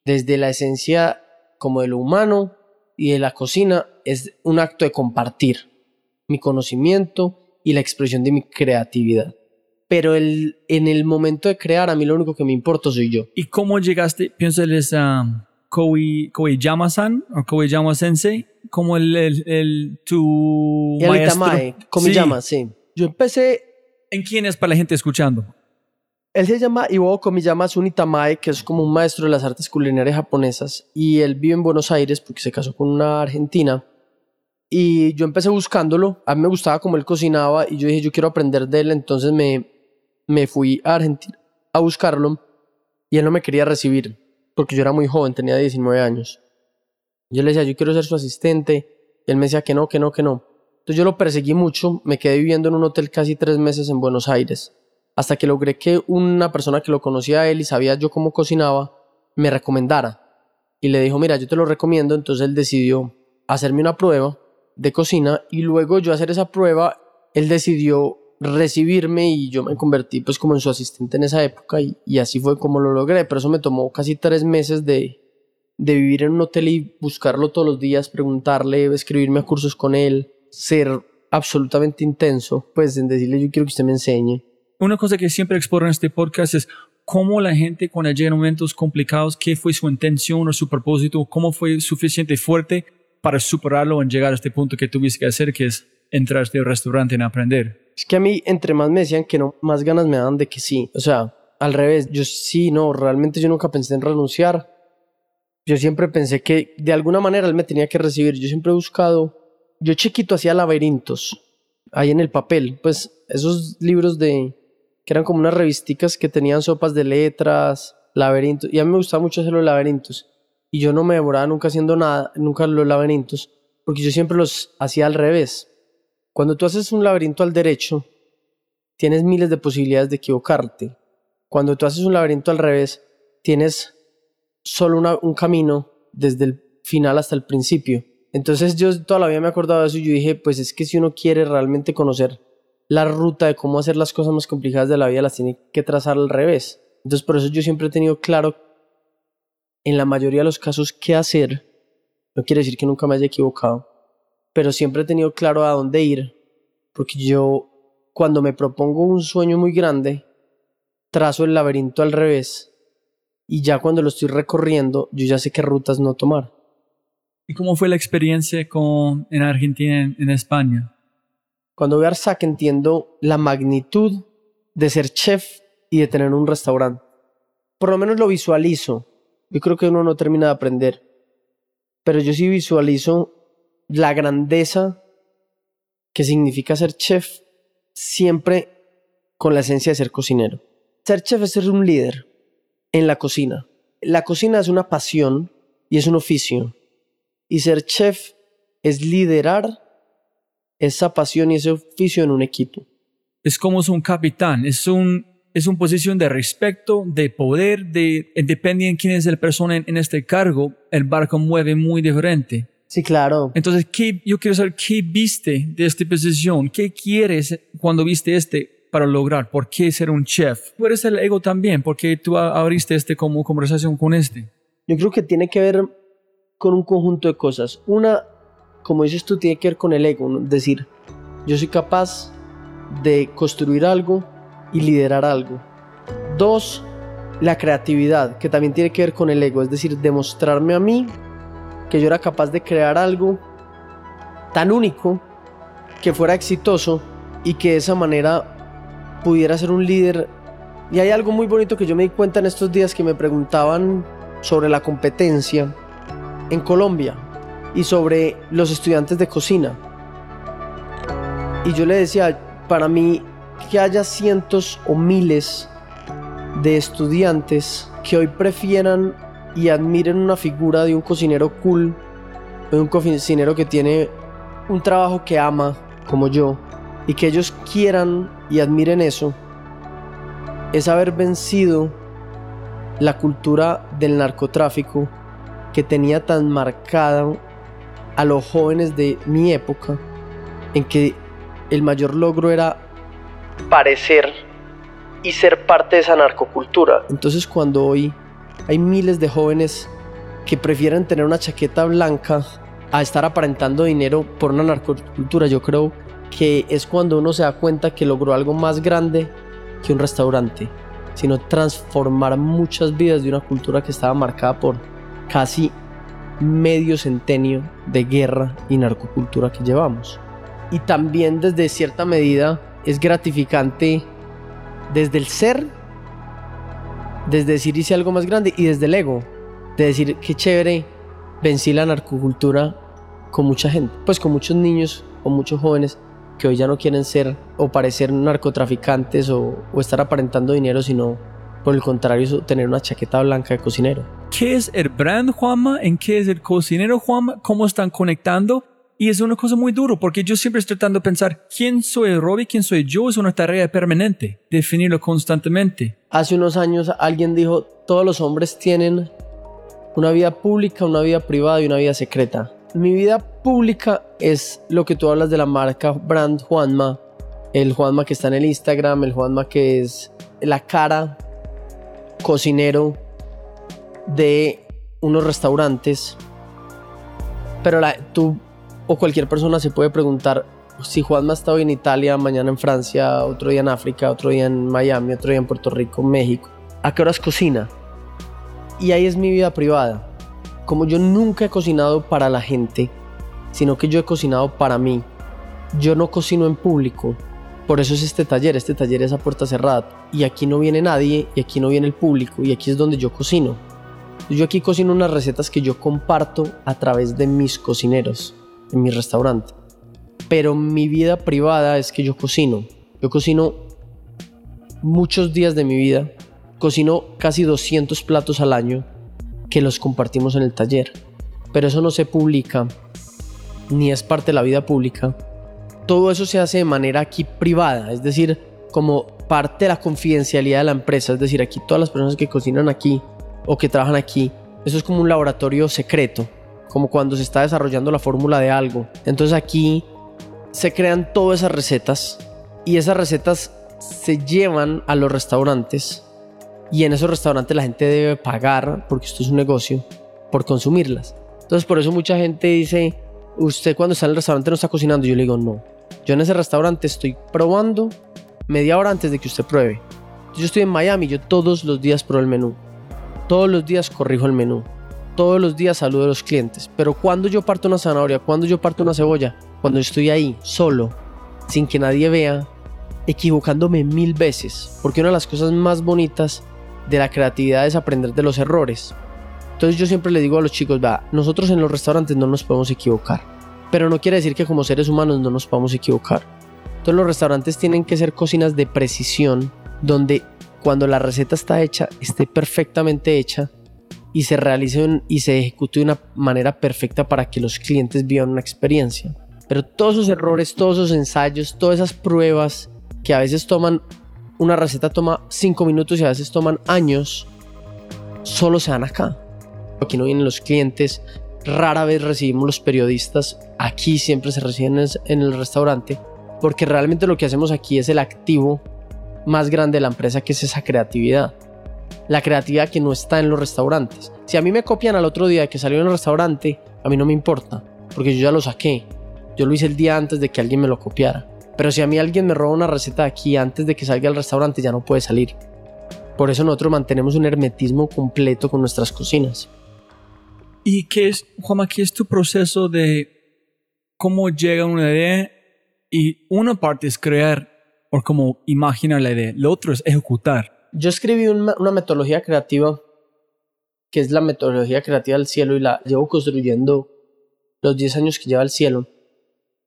desde la esencia como de lo humano y de la cocina. Es un acto de compartir mi conocimiento y la expresión de mi creatividad. Pero el, en el momento de crear, a mí lo único que me importa soy yo. ¿Y cómo llegaste? Pienso él es um, Koei, Koeyama-san o Koeyama-sensei, como el, el, el- tu Y el maestro. Itamae, como Sí. llama, sí. Yo empecé ¿En quién es para la gente escuchando? Él se llama Iwo Komiyama es un Itamae, que es como un maestro de las artes culinarias japonesas, y él vive en Buenos Aires porque se casó con una argentina. Y yo empecé buscándolo, a mí me gustaba como él cocinaba, y yo dije, yo quiero aprender de él, entonces me, me fui a Argentina a buscarlo, y él no me quería recibir, porque yo era muy joven, tenía 19 años. Yo le decía, yo quiero ser su asistente, y él me decía que no, que no, que no. Entonces yo lo perseguí mucho, me quedé viviendo en un hotel casi tres meses en Buenos Aires. Hasta que logré que una persona que lo conocía a él y sabía yo cómo cocinaba, me recomendara. Y le dijo, mira, yo te lo recomiendo, entonces él decidió hacerme una prueba de cocina y luego yo hacer esa prueba, él decidió recibirme y yo me convertí pues como en su asistente en esa época y, así fue como lo logré, pero eso me tomó casi tres meses de, de vivir en un hotel y buscarlo todos los días, preguntarle, escribirme a cursos con él, ser absolutamente intenso, pues en decirle yo quiero que usted me enseñe. Una cosa que siempre exploro en este podcast es cómo la gente cuando llega en momentos complicados, qué fue su intención o su propósito, cómo fue suficiente fuerte para superarlo en llegar a este punto que tuviste que hacer, que es entrar a este restaurante en aprender. Es que a mí, entre más me decían que no, más ganas me daban de que sí. O sea, al revés, yo sí, no, realmente yo nunca pensé en renunciar. Yo siempre pensé que de alguna manera él me tenía que recibir. Yo siempre he buscado, yo chiquito hacía laberintos, ahí en el papel, pues esos libros de, que eran como unas revisticas que tenían sopas de letras, laberintos, y a mí me gustaba mucho hacer los laberintos. Y yo no me demoraba nunca haciendo nada, nunca los laberintos, porque yo siempre los hacía al revés. Cuando tú haces un laberinto al derecho, tienes miles de posibilidades de equivocarte. Cuando tú haces un laberinto al revés, tienes solo un camino desde el final hasta el principio. Entonces yo toda la vida me he acordado de eso y yo dije, pues es que si uno quiere realmente conocer la ruta de cómo hacer las cosas más complicadas de la vida, las tiene que trazar al revés. Entonces por eso yo siempre he tenido claro en la mayoría de los casos qué hacer. No quiere decir que nunca me haya equivocado, pero siempre he tenido claro a dónde ir, porque yo cuando me propongo un sueño muy grande, trazo el laberinto al revés y ya cuando lo estoy recorriendo, yo ya sé qué rutas no tomar. ¿Y cómo fue la experiencia con, en Argentina, en, en España? Cuando veo a Arsac entiendo la magnitud de ser chef y de tener un restaurante. Por lo menos lo visualizo. Yo creo que uno no termina de aprender. Pero yo sí visualizo la grandeza que significa ser chef siempre con la esencia de ser cocinero. Ser chef es ser un líder en la cocina. La cocina es una pasión y es un oficio. Y ser chef es liderar esa pasión y ese oficio en un equipo. Es como es un capitán, es un es una posición de respeto, de poder, de depende quién es la persona en, en este cargo, el barco mueve muy diferente. Sí, claro. Entonces, ¿qué, yo quiero saber qué viste de esta posición, qué quieres cuando viste este para lograr, por qué ser un chef. Tú eres el ego también, porque tú abriste este como conversación con este. Yo creo que tiene que ver con un conjunto de cosas. Una, como dices tú, tiene que ver con el ego, es decir, yo soy capaz de construir algo y liderar algo. Dos, la creatividad, que también tiene que ver con el ego, es decir, demostrarme a mí que yo era capaz de crear algo tan único que fuera exitoso y que de esa manera pudiera ser un líder. Y hay algo muy bonito que yo me di cuenta en estos días que me preguntaban sobre la competencia en Colombia y sobre los estudiantes de cocina. Y yo le decía, para mí, que haya cientos o miles de estudiantes que hoy prefieran y admiren una figura de un cocinero cool, de un cocinero que tiene un trabajo que ama, como yo, y que ellos quieran y admiren eso, es haber vencido la cultura del narcotráfico que tenía tan marcada a los jóvenes de mi época, en que el mayor logro era parecer y ser parte de esa narcocultura. Entonces cuando hoy hay miles de jóvenes que prefieren tener una chaqueta blanca a estar aparentando dinero por una narcocultura, yo creo que es cuando uno se da cuenta que logró algo más grande que un restaurante, sino transformar muchas vidas de una cultura que estaba marcada por casi medio centenio de guerra y narcocultura que llevamos. Y también desde cierta medida es gratificante desde el ser, desde decir hice algo más grande y desde el ego, de decir qué chévere vencí la narcocultura con mucha gente, pues con muchos niños o muchos jóvenes que hoy ya no quieren ser o parecer narcotraficantes o, o estar aparentando dinero, sino por el contrario tener una chaqueta blanca de cocinero. ¿Qué es el brand Juanma? ¿En qué es el cocinero Juanma? ¿Cómo están conectando? Y es una cosa muy duro porque yo siempre estoy tratando de pensar quién soy Robbie, quién soy yo, es una tarea permanente, definirlo constantemente. Hace unos años alguien dijo, todos los hombres tienen una vida pública, una vida privada y una vida secreta. Mi vida pública es lo que tú hablas de la marca brand Juanma, el Juanma que está en el Instagram, el Juanma que es la cara cocinero de unos restaurantes. Pero la, tú o cualquier persona se puede preguntar si Juanma ha estado en Italia, mañana en Francia, otro día en África, otro día en Miami, otro día en Puerto Rico, México. ¿A qué horas cocina? Y ahí es mi vida privada. Como yo nunca he cocinado para la gente, sino que yo he cocinado para mí. Yo no cocino en público. Por eso es este taller. Este taller es a puerta cerrada. Y aquí no viene nadie, y aquí no viene el público, y aquí es donde yo cocino. Yo aquí cocino unas recetas que yo comparto a través de mis cocineros en mi restaurante. Pero mi vida privada es que yo cocino. Yo cocino muchos días de mi vida. Cocino casi 200 platos al año que los compartimos en el taller. Pero eso no se publica ni es parte de la vida pública. Todo eso se hace de manera aquí privada, es decir, como parte de la confidencialidad de la empresa. Es decir, aquí todas las personas que cocinan aquí o que trabajan aquí, eso es como un laboratorio secreto como cuando se está desarrollando la fórmula de algo. Entonces aquí se crean todas esas recetas y esas recetas se llevan a los restaurantes y en esos restaurantes la gente debe pagar, porque esto es un negocio, por consumirlas. Entonces por eso mucha gente dice, usted cuando está en el restaurante no está cocinando. Yo le digo, no. Yo en ese restaurante estoy probando media hora antes de que usted pruebe. Yo estoy en Miami, yo todos los días pruebo el menú. Todos los días corrijo el menú todos los días saludo a los clientes, pero cuando yo parto una zanahoria, cuando yo parto una cebolla, cuando estoy ahí solo, sin que nadie vea, equivocándome mil veces, porque una de las cosas más bonitas de la creatividad es aprender de los errores. Entonces yo siempre le digo a los chicos, va, nosotros en los restaurantes no nos podemos equivocar, pero no quiere decir que como seres humanos no nos podamos equivocar. Entonces los restaurantes tienen que ser cocinas de precisión, donde cuando la receta está hecha, esté perfectamente hecha y se realice y se ejecute de una manera perfecta para que los clientes vivan una experiencia. Pero todos esos errores, todos esos ensayos, todas esas pruebas que a veces toman, una receta toma 5 minutos y a veces toman años, solo se dan acá. Aquí no vienen los clientes, rara vez recibimos los periodistas, aquí siempre se reciben en el restaurante, porque realmente lo que hacemos aquí es el activo más grande de la empresa, que es esa creatividad. La creatividad que no está en los restaurantes. Si a mí me copian al otro día que salió en el restaurante, a mí no me importa, porque yo ya lo saqué. Yo lo hice el día antes de que alguien me lo copiara. Pero si a mí alguien me roba una receta de aquí antes de que salga al restaurante, ya no puede salir. Por eso nosotros mantenemos un hermetismo completo con nuestras cocinas. ¿Y qué es, Juanma, qué es tu proceso de cómo llega una idea? Y una parte es crear o como imaginar la idea, lo otro es ejecutar. Yo escribí una, una metodología creativa que es la metodología creativa del cielo y la llevo construyendo los 10 años que lleva el cielo.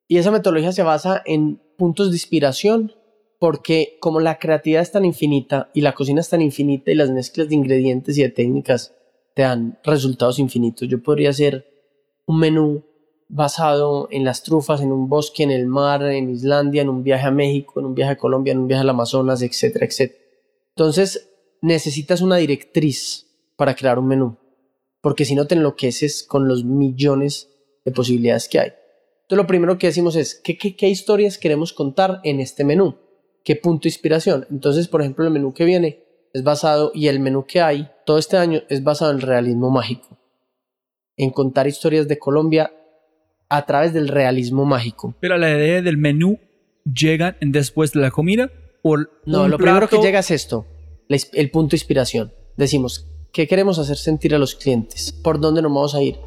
Y esa metodología se basa en puntos de inspiración porque como la creatividad es tan infinita y la cocina es tan infinita y las mezclas de ingredientes y de técnicas te dan resultados infinitos, yo podría hacer un menú basado en las trufas, en un bosque, en el mar, en Islandia, en un viaje a México, en un viaje a Colombia, en un viaje al Amazonas, etcétera, etcétera. Entonces necesitas una directriz para crear un menú, porque si no te enloqueces con los millones de posibilidades que hay. Entonces lo primero que decimos es, ¿qué, qué, historias queremos contar en este menú? ¿Qué punto de inspiración? Entonces, por ejemplo, el menú que viene es basado, y el menú que hay todo este año es basado en el realismo mágico, en contar historias de Colombia a través del realismo mágico. Pero la idea del menú llega después de la comida no, lo primero que llega es esto, el punto de inspiración. Decimos, ¿qué queremos hacer sentir a los clientes? ¿Por dónde nos vamos a ir?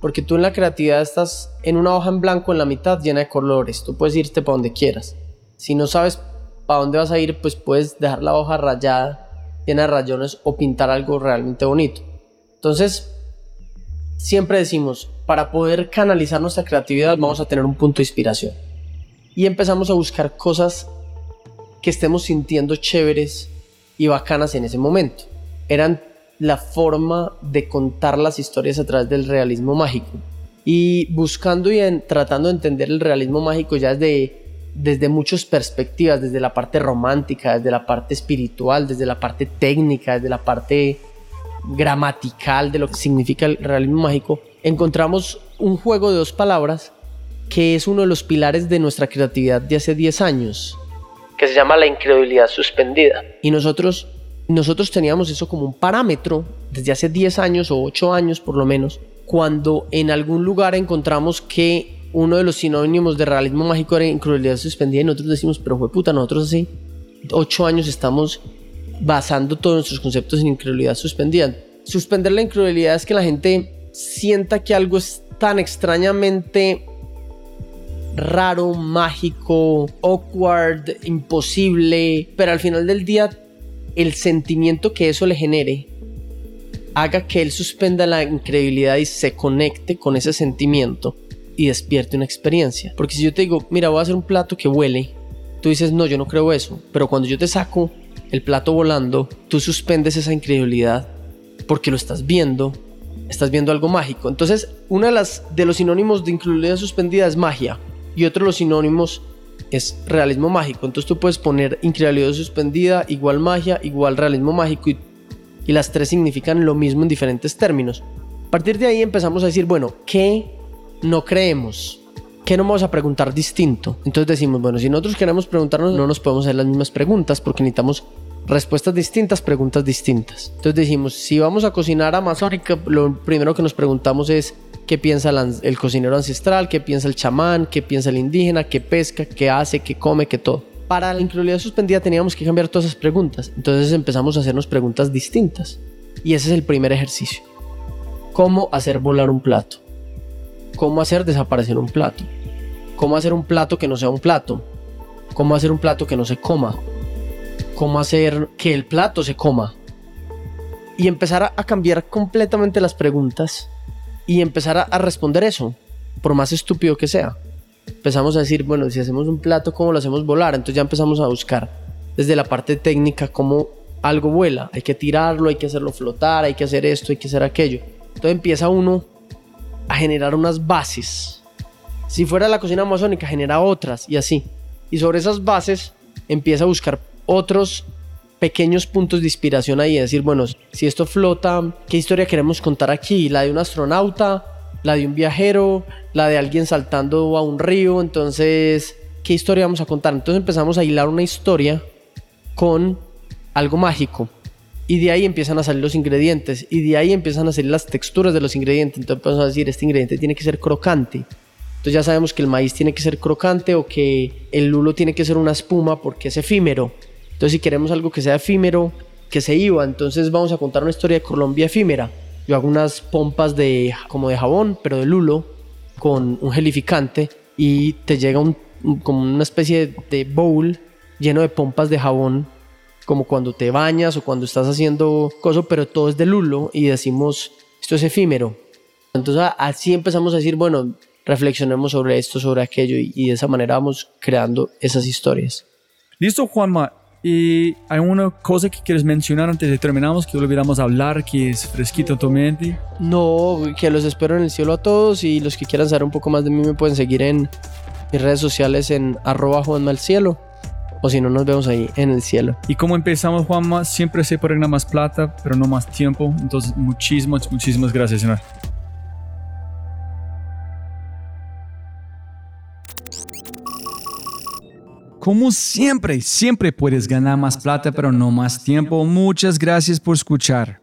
Porque tú en la creatividad estás en una hoja en blanco en la mitad llena de colores. Tú puedes irte para donde quieras. Si no sabes para dónde vas a ir, pues puedes dejar la hoja rayada, llena de rayones o pintar algo realmente bonito. Entonces, siempre decimos, para poder canalizar nuestra creatividad vamos a tener un punto de inspiración. Y empezamos a buscar cosas que estemos sintiendo chéveres y bacanas en ese momento. Eran la forma de contar las historias a través del realismo mágico. Y buscando y tratando de entender el realismo mágico ya desde, desde muchas perspectivas, desde la parte romántica, desde la parte espiritual, desde la parte técnica, desde la parte gramatical de lo que significa el realismo mágico, encontramos un juego de dos palabras que es uno de los pilares de nuestra creatividad de hace 10 años. Que se llama la incredulidad suspendida. Y nosotros nosotros teníamos eso como un parámetro desde hace 10 años o 8 años por lo menos, cuando en algún lugar encontramos que uno de los sinónimos de realismo mágico era incredulidad suspendida y nosotros decimos, pero fue puta, nosotros hace 8 años estamos basando todos nuestros conceptos en incredulidad suspendida. Suspender la incredulidad es que la gente sienta que algo es tan extrañamente raro, mágico, awkward, imposible, pero al final del día el sentimiento que eso le genere haga que él suspenda la incredulidad y se conecte con ese sentimiento y despierte una experiencia. Porque si yo te digo, mira, voy a hacer un plato que huele, tú dices, no, yo no creo eso. Pero cuando yo te saco el plato volando, tú suspendes esa incredulidad porque lo estás viendo, estás viendo algo mágico. Entonces, uno de, de los sinónimos de incredulidad suspendida es magia y otro de los sinónimos es realismo mágico. Entonces tú puedes poner incredulidad suspendida, igual magia, igual realismo mágico y, las tres significan lo mismo en diferentes términos. A partir de ahí empezamos a decir, bueno, ¿qué no creemos? ¿Qué no vamos a preguntar distinto? Entonces decimos, bueno, si nosotros queremos preguntarnos, no nos podemos hacer las mismas preguntas porque necesitamos respuestas distintas, preguntas distintas. Entonces decimos, si vamos a cocinar amazónica, lo primero que nos preguntamos es qué piensa el cocinero ancestral, qué piensa el chamán, qué piensa el indígena, qué pesca, qué hace, qué come, qué todo. Para la incredulidad suspendida teníamos que cambiar todas esas preguntas. Entonces empezamos a hacernos preguntas distintas. Y ese es el primer ejercicio. ¿Cómo hacer volar un plato? ¿Cómo hacer desaparecer un plato? ¿Cómo hacer un plato que no sea un plato? ¿Cómo hacer un plato que no se coma? Cómo hacer que el plato se coma. Y empezar a, cambiar completamente las preguntas y empezar a, responder eso, por más estúpido que sea. Empezamos a decir, bueno, si hacemos un plato, ¿cómo lo hacemos volar? Entonces ya empezamos a buscar desde la parte técnica cómo algo vuela. Hay que tirarlo, hay que hacerlo flotar, hay que hacer esto, hay que hacer aquello. Entonces empieza uno a generar unas bases. Si fuera la cocina amazónica, genera otras y así. Y sobre esas bases empieza a buscar otros pequeños puntos de inspiración ahí, decir, bueno, si esto flota, ¿qué historia queremos contar aquí? ¿La de un astronauta? ¿La de un viajero? ¿La de alguien saltando a un río? Entonces, ¿qué historia vamos a contar? Entonces empezamos a hilar una historia con algo mágico. Y de ahí empiezan a salir los ingredientes. Y de ahí empiezan a salir las texturas de los ingredientes. Entonces empezamos a decir, este ingrediente tiene que ser crocante. Entonces ya sabemos que el maíz tiene que ser crocante o que el lulo tiene que ser una espuma porque es efímero. Entonces si queremos algo que sea efímero, que se iba, entonces vamos a contar una historia de Colombia efímera. Yo hago unas pompas de como de jabón, pero de lulo, con un gelificante y te llega un, como una especie de bowl lleno de pompas de jabón como cuando te bañas o cuando estás haciendo cosas, pero todo es de lulo y decimos, esto es efímero. Entonces así empezamos a decir, bueno, reflexionemos sobre esto, sobre aquello y, y de esa manera vamos creando esas historias. Listo, Juanma. ¿Y hay una cosa que quieres mencionar antes de terminamos que olvidamos hablar, que es fresquito en tu mente? No, que los espero en el cielo a todos y los que quieran saber un poco más de mí me pueden seguir en mis redes sociales en arroba Cielo o si no nos vemos ahí en el cielo. Y como empezamos, Juanma, siempre se ganar más plata, pero no más tiempo. Entonces, muchísimas, muchísimas gracias, señor. Como siempre, siempre puedes ganar más plata, pero no más tiempo. Muchas gracias por escuchar.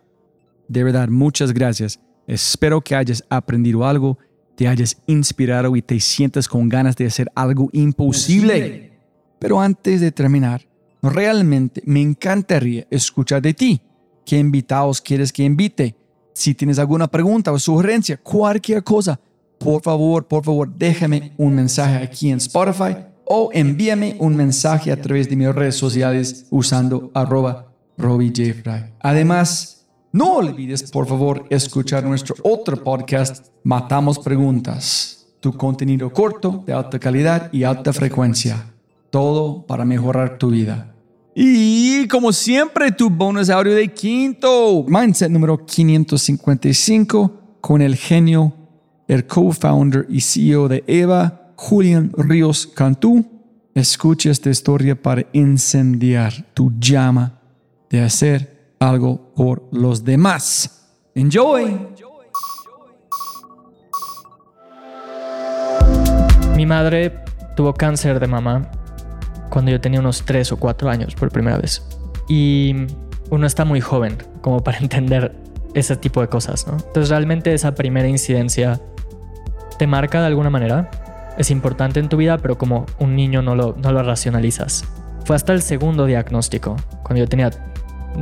De verdad, muchas gracias. Espero que hayas aprendido algo, te hayas inspirado y te sientas con ganas de hacer algo imposible. Pero antes de terminar, realmente me encantaría escuchar de ti. ¿Qué invitados quieres que invite? Si tienes alguna pregunta o sugerencia, cualquier cosa, por favor, por favor, déjame un mensaje aquí en Spotify o envíame un mensaje a través de mis redes sociales usando arroba Además, no olvides por favor escuchar nuestro otro podcast, Matamos Preguntas, tu contenido corto, de alta calidad y alta frecuencia. Todo para mejorar tu vida. Y como siempre, tu bonus audio de quinto, Mindset número 555, con el genio, el co-founder y CEO de Eva, Julián Ríos Cantú, escucha esta historia para incendiar tu llama de hacer algo por los demás. Enjoy. Mi madre tuvo cáncer de mama cuando yo tenía unos 3 o 4 años por primera vez. Y uno está muy joven como para entender ese tipo de cosas, ¿no? Entonces realmente esa primera incidencia te marca de alguna manera es importante en tu vida, pero como un niño no lo, no lo racionalizas. Fue hasta el segundo diagnóstico, cuando yo tenía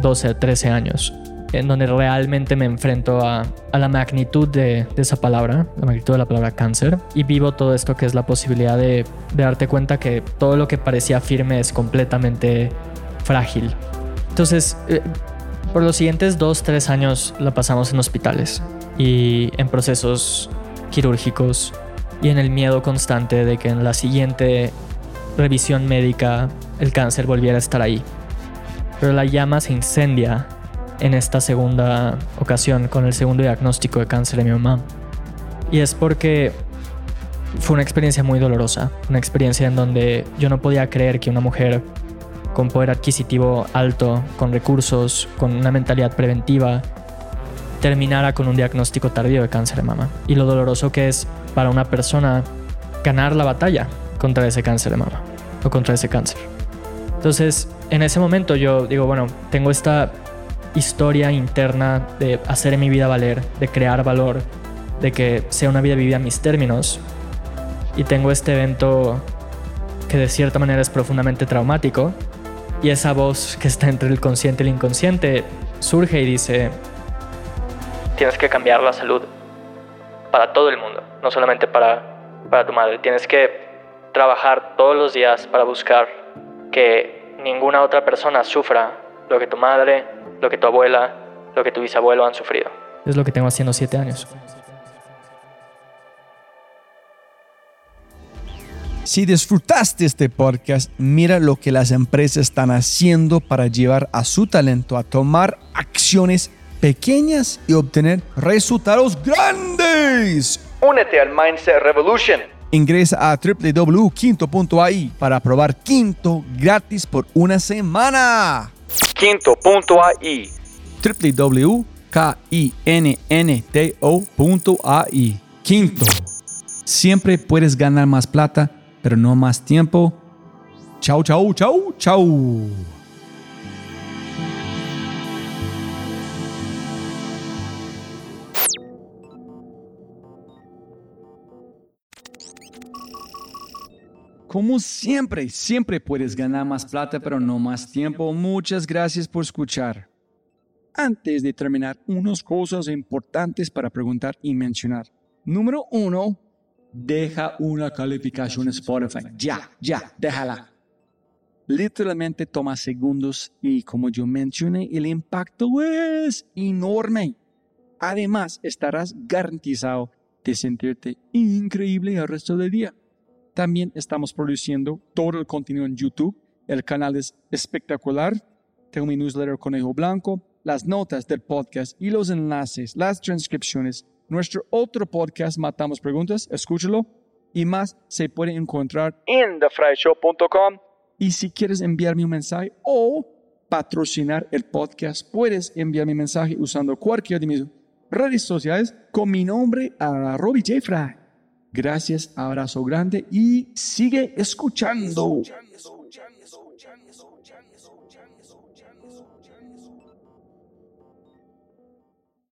12, 13 años, en donde realmente me enfrento a, a la magnitud de, de, esa palabra, la magnitud de la palabra cáncer, y vivo todo esto que es la posibilidad de, de darte cuenta que todo lo que parecía firme es completamente frágil. Entonces, eh, por los siguientes 2, 3 años la pasamos en hospitales y en procesos quirúrgicos y en el miedo constante de que en la siguiente revisión médica el cáncer volviera a estar ahí. Pero la llama se incendia en esta segunda ocasión con el segundo diagnóstico de cáncer de mi mamá. Y es porque fue una experiencia muy dolorosa, una experiencia en donde yo no podía creer que una mujer con poder adquisitivo alto, con recursos, con una mentalidad preventiva, terminara con un diagnóstico tardío de cáncer de mama. Y lo doloroso que es para una persona ganar la batalla contra ese cáncer de mama o contra ese cáncer. Entonces, en ese momento yo digo, bueno, tengo esta historia interna de hacer mi vida valer, de crear valor, de que sea una vida vivida a mis términos. Y tengo este evento que de cierta manera es profundamente traumático. Y esa voz que está entre el consciente y el inconsciente surge y dice, tienes que cambiar la salud para todo el mundo, no solamente para, para tu madre. Tienes que trabajar todos los días para buscar que ninguna otra persona sufra lo que tu madre, lo que tu abuela, lo que tu bisabuelo han sufrido. Es lo que tengo haciendo siete años. Si disfrutaste este podcast, mira lo que las empresas están haciendo para llevar a su talento a tomar acciones pequeñas y obtener resultados grandes. Únete al Mindset Revolution. Ingresa a www.quinto.ai para probar Quinto gratis por una semana. Quinto.ai www.kinnto.ai Quinto. Siempre puedes ganar más plata, pero no más tiempo. Chau, chau, chau, chau. Como siempre, siempre puedes ganar más plata, pero no más tiempo. Muchas gracias por escuchar. Antes de terminar, unas cosas importantes para preguntar y mencionar. Número uno, deja una calificación en Spotify. Ya, ya, déjala. Literalmente toma segundos y como yo mencioné, el impacto es enorme. Además, estarás garantizado de sentirte increíble el resto del día. También estamos produciendo todo el contenido en YouTube. El canal es espectacular. Tengo mi newsletter Conejo Blanco, las notas del podcast y los enlaces, las transcripciones. Nuestro otro podcast, Matamos Preguntas, escúchalo. Y más se puede encontrar en thefryshow.com. Y si quieres enviarme un mensaje o patrocinar el podcast, puedes enviarme un mensaje usando cualquier de mis redes sociales con mi nombre a Robbie J. Fry. Gracias, abrazo grande y sigue escuchando.